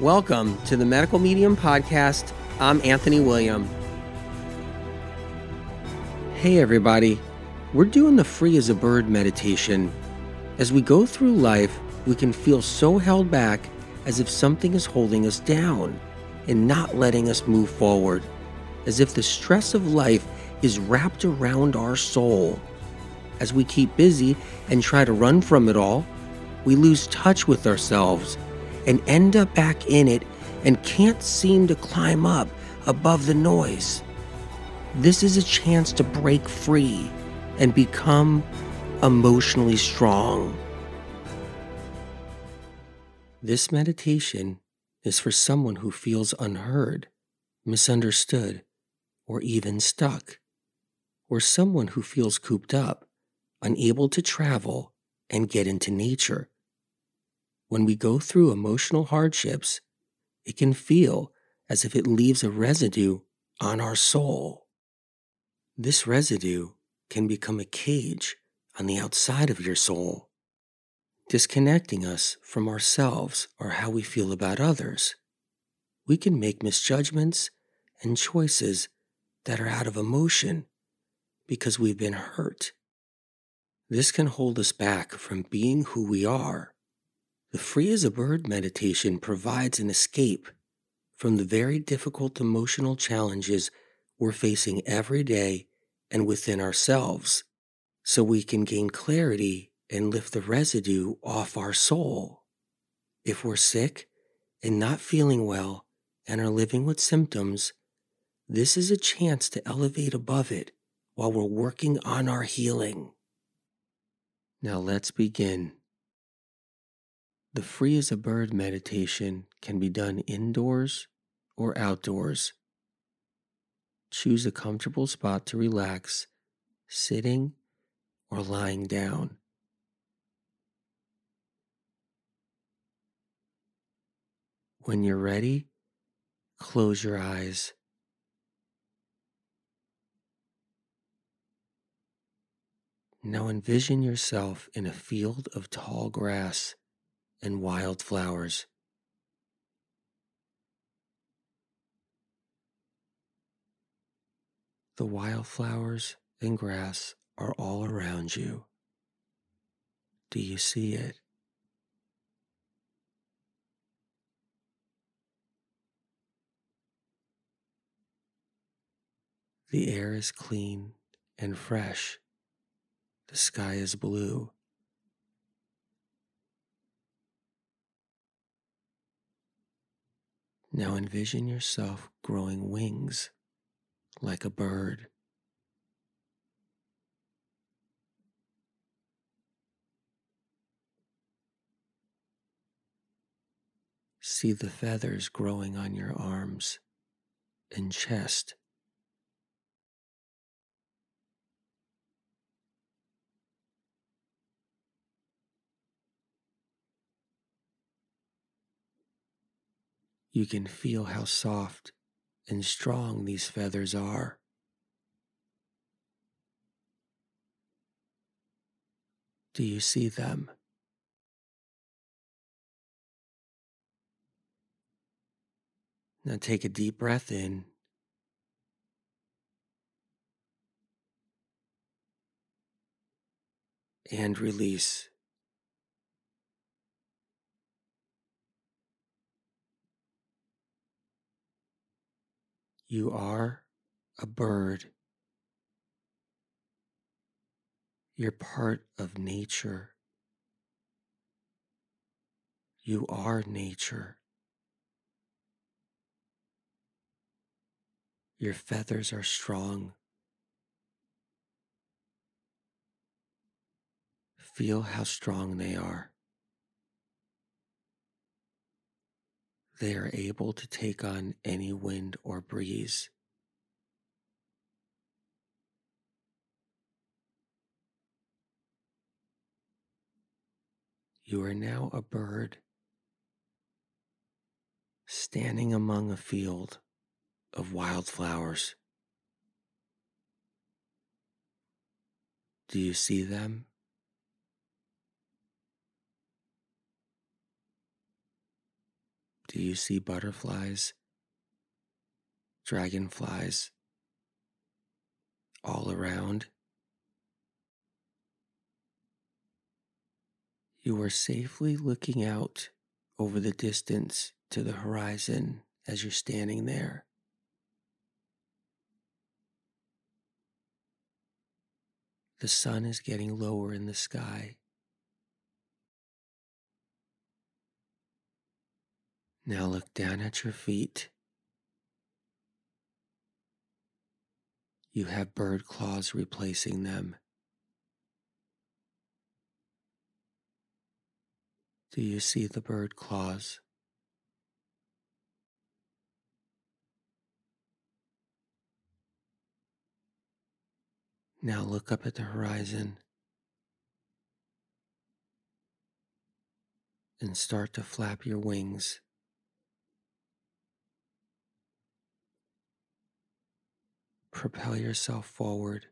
Welcome to the Medical Medium Podcast. I'm Anthony William. Hey, everybody. We're doing the free as a bird meditation. As we go through life, we can feel so held back as if something is holding us down and not letting us move forward, as if the stress of life is wrapped around our soul. As we keep busy and try to run from it all, we lose touch with ourselves and end up back in it and can't seem to climb up above the noise. This is a chance to break free and become emotionally strong. This meditation is for someone who feels unheard, misunderstood, or even stuck, or someone who feels cooped up, unable to travel and get into nature. When we go through emotional hardships, it can feel as if it leaves a residue on our soul. This residue can become a cage on the outside of your soul, disconnecting us from ourselves or how we feel about others. We can make misjudgments and choices that are out of emotion because we've been hurt. This can hold us back from being who we are the Free as a Bird meditation provides an escape from the very difficult emotional challenges we're facing every day and within ourselves, so we can gain clarity and lift the residue off our soul. If we're sick and not feeling well and are living with symptoms, this is a chance to elevate above it while we're working on our healing. Now let's begin. The free as a bird meditation can be done indoors or outdoors. Choose a comfortable spot to relax, sitting or lying down. When you're ready, close your eyes. Now envision yourself in a field of tall grass and wildflowers. The wildflowers and grass are all around you. Do you see it? The air is clean and fresh. The sky is blue. Now envision yourself growing wings like a bird. See the feathers growing on your arms and chest. You can feel how soft and strong these feathers are. Do you see them? Now take a deep breath in. And release. You are a bird. You're part of nature. You are nature. Your feathers are strong. Feel how strong they are. They are able to take on any wind or breeze. You are now a bird standing among a field of wildflowers. Do you see them? Do you see butterflies, dragonflies all around? You are safely looking out over the distance to the horizon as you're standing there. The sun is getting lower in the sky. Now look down at your feet. You have bird claws replacing them. Do you see the bird claws? Now look up at the horizon and start to flap your wings. Propel yourself forward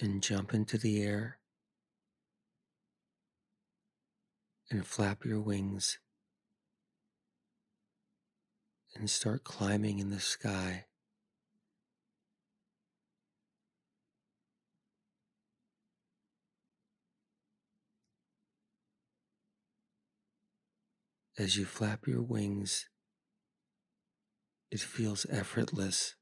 and jump into the air and flap your wings and start climbing in the sky. As you flap your wings, it feels effortless.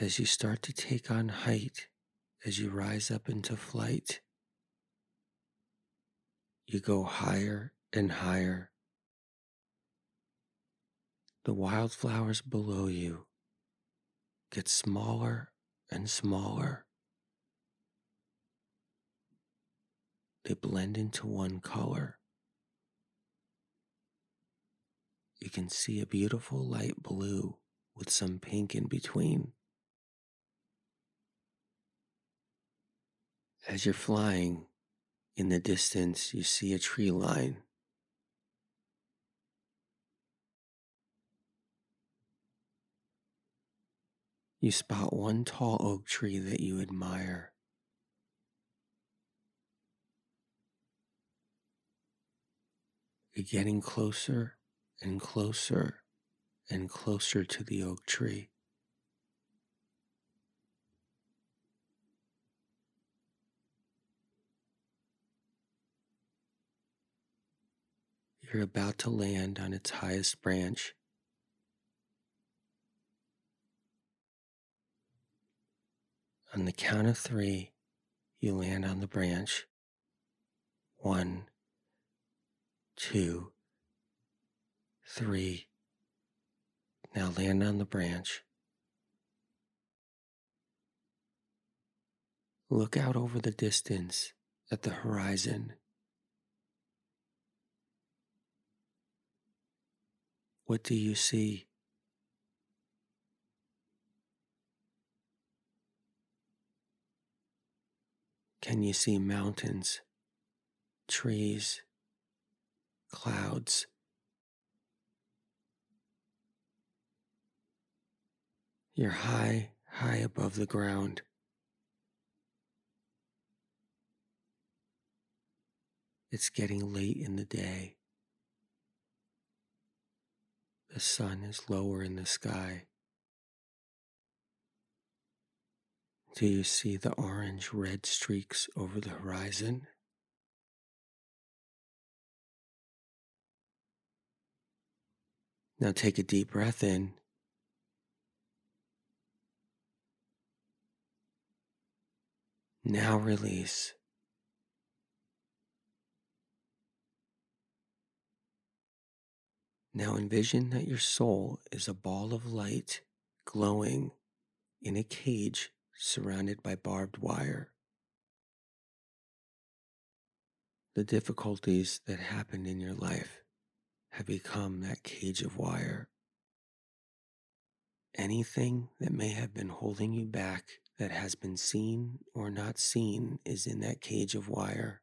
As you start to take on height, as you rise up into flight, you go higher and higher. The wildflowers below you get smaller and smaller. They blend into one color. You can see a beautiful light blue with some pink in between. As you're flying, in the distance, you see a tree line. You spot one tall oak tree that you admire. You're getting closer and closer and closer to the oak tree. You're about to land on its highest branch. On the count of three, you land on the branch. One, two, three. Now land on the branch. Look out over the distance at the horizon. What do you see? Can you see mountains, trees, clouds. You're high, high above the ground. It's getting late in the day. The sun is lower in the sky. Do you see the orange red streaks over the horizon? Now take a deep breath in. Now release. Now envision that your soul is a ball of light glowing in a cage surrounded by barbed wire. The difficulties that happened in your life have become that cage of wire. Anything that may have been holding you back that has been seen or not seen is in that cage of wire.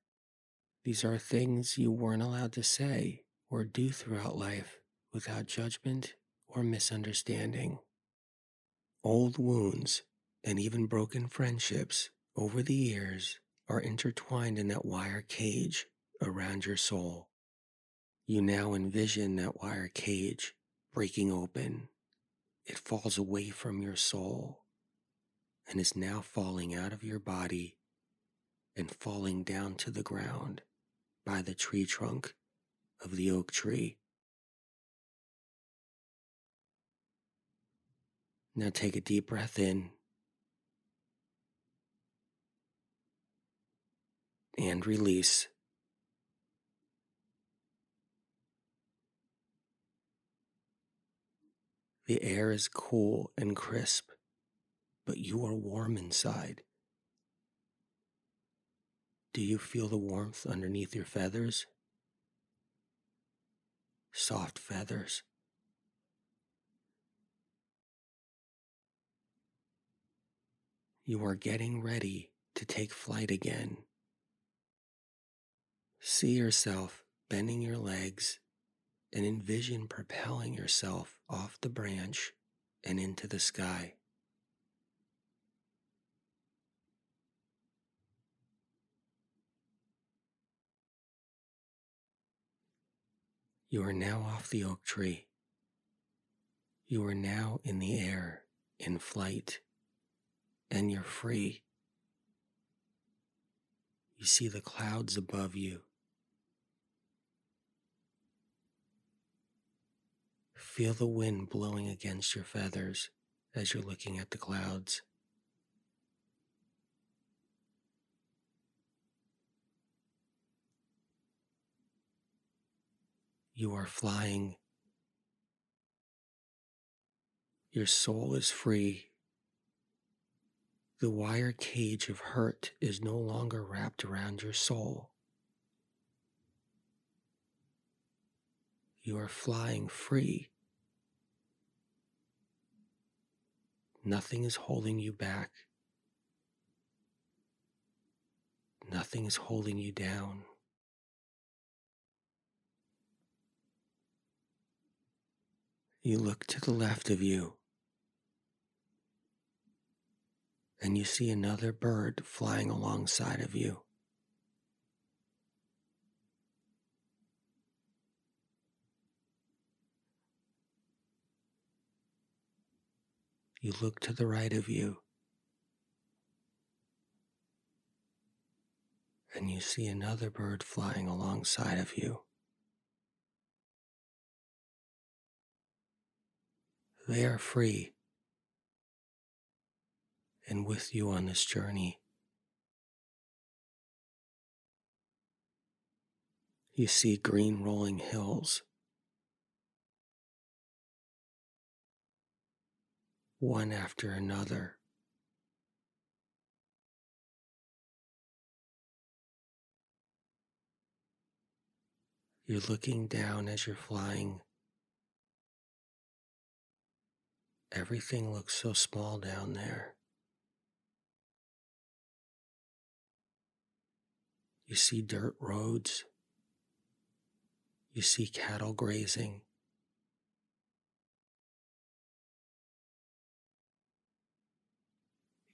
These are things you weren't allowed to say or do throughout life without judgment or misunderstanding. Old wounds and even broken friendships over the years are intertwined in that wire cage around your soul. You now envision that wire cage breaking open. It falls away from your soul and is now falling out of your body and falling down to the ground by the tree trunk of the oak tree. Now take a deep breath in and release. The air is cool and crisp, but you are warm inside. Do you feel the warmth underneath your feathers? Soft feathers. You are getting ready to take flight again. See yourself bending your legs and envision propelling yourself off the branch and into the sky. You are now off the oak tree. You are now in the air, in flight and you're free. You see the clouds above you. Feel the wind blowing against your feathers as you're looking at the clouds. You are flying. Your soul is free the wire cage of hurt is no longer wrapped around your soul. You are flying free. Nothing is holding you back. Nothing is holding you down. You look to the left of you. and you see another bird flying alongside of you. You look to the right of you and you see another bird flying alongside of you. They are free and with you on this journey. You see green rolling hills. One after another. You're looking down as you're flying. Everything looks so small down there. You see dirt roads. You see cattle grazing.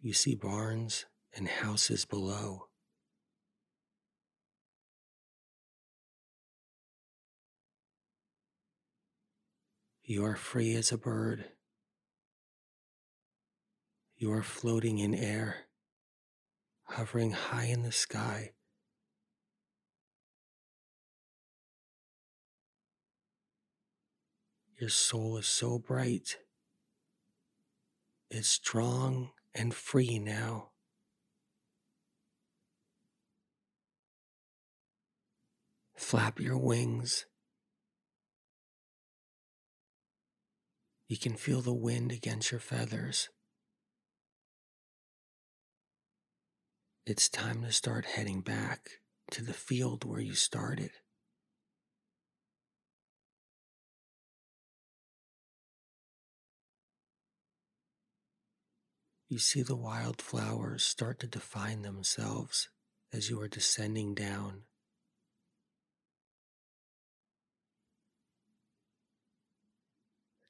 You see barns and houses below. You are free as a bird. You are floating in air, hovering high in the sky Your soul is so bright. It's strong and free now. Flap your wings. You can feel the wind against your feathers. It's time to start heading back to the field where you started. You see the wildflowers start to define themselves as you are descending down.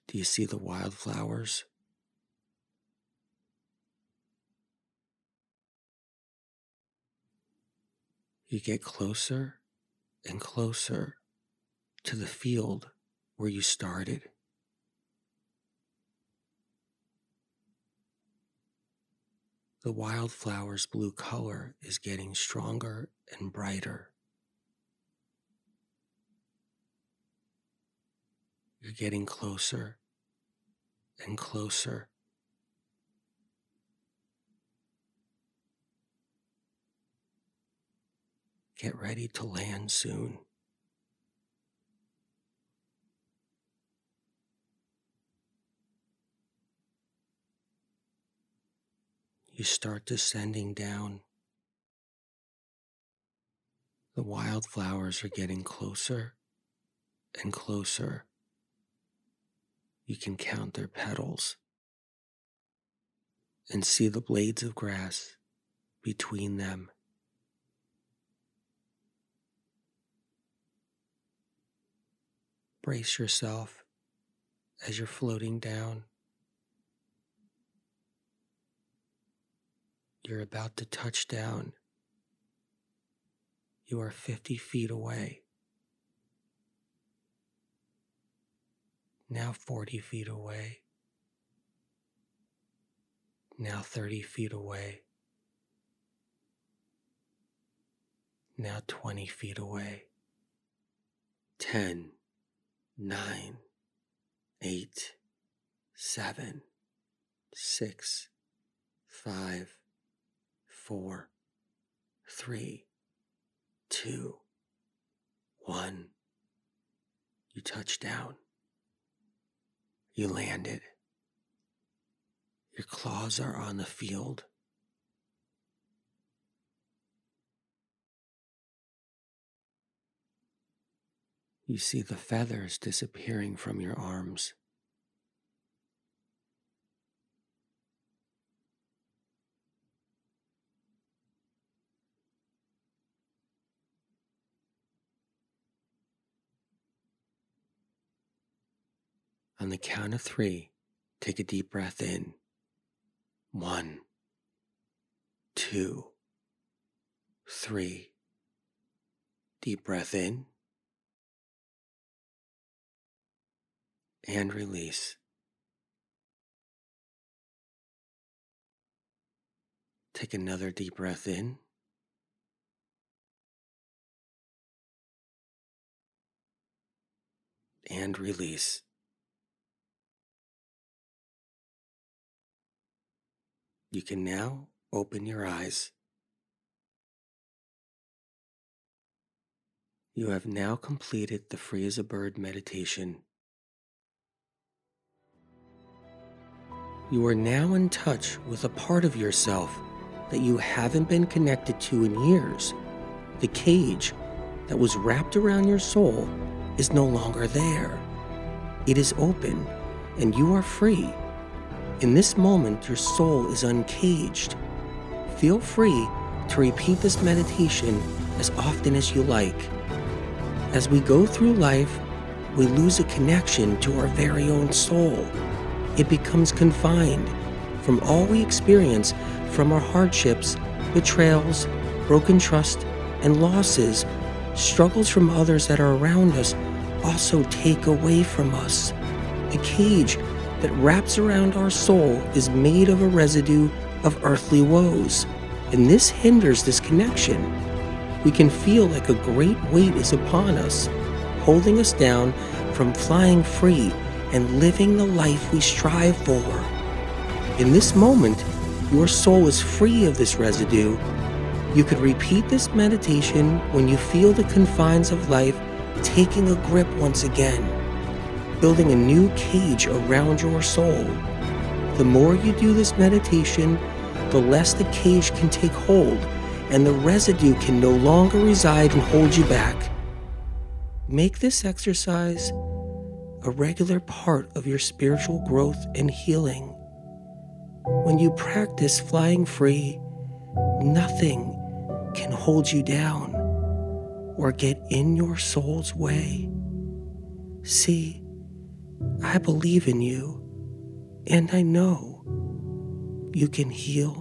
Do you see the wildflowers? You get closer and closer to the field where you started. The wildflower's blue color is getting stronger and brighter. You're getting closer and closer. Get ready to land soon. You start descending down. The wildflowers are getting closer and closer. You can count their petals and see the blades of grass between them. Brace yourself as you're floating down. You're about to touch down. You are 50 feet away. Now 40 feet away. Now 30 feet away. Now 20 feet away. 10 nine, eight, seven, six, five, four, three, two, one. You touch down. You landed. Your claws are on the field. You see the feathers disappearing from your arms. On the count of three, take a deep breath in. One, two, three. Deep breath in. and release. Take another deep breath in. And release. You can now open your eyes. You have now completed the Free as a Bird meditation. You are now in touch with a part of yourself that you haven't been connected to in years. The cage that was wrapped around your soul is no longer there. It is open and you are free. In this moment, your soul is uncaged. Feel free to repeat this meditation as often as you like. As we go through life, we lose a connection to our very own soul it becomes confined from all we experience from our hardships, betrayals, broken trust, and losses. Struggles from others that are around us also take away from us. A cage that wraps around our soul is made of a residue of earthly woes, and this hinders this connection. We can feel like a great weight is upon us, holding us down from flying free and living the life we strive for. In this moment, your soul is free of this residue. You could repeat this meditation when you feel the confines of life taking a grip once again, building a new cage around your soul. The more you do this meditation, the less the cage can take hold, and the residue can no longer reside and hold you back. Make this exercise a regular part of your spiritual growth and healing. When you practice flying free, nothing can hold you down or get in your soul's way. See, I believe in you, and I know you can heal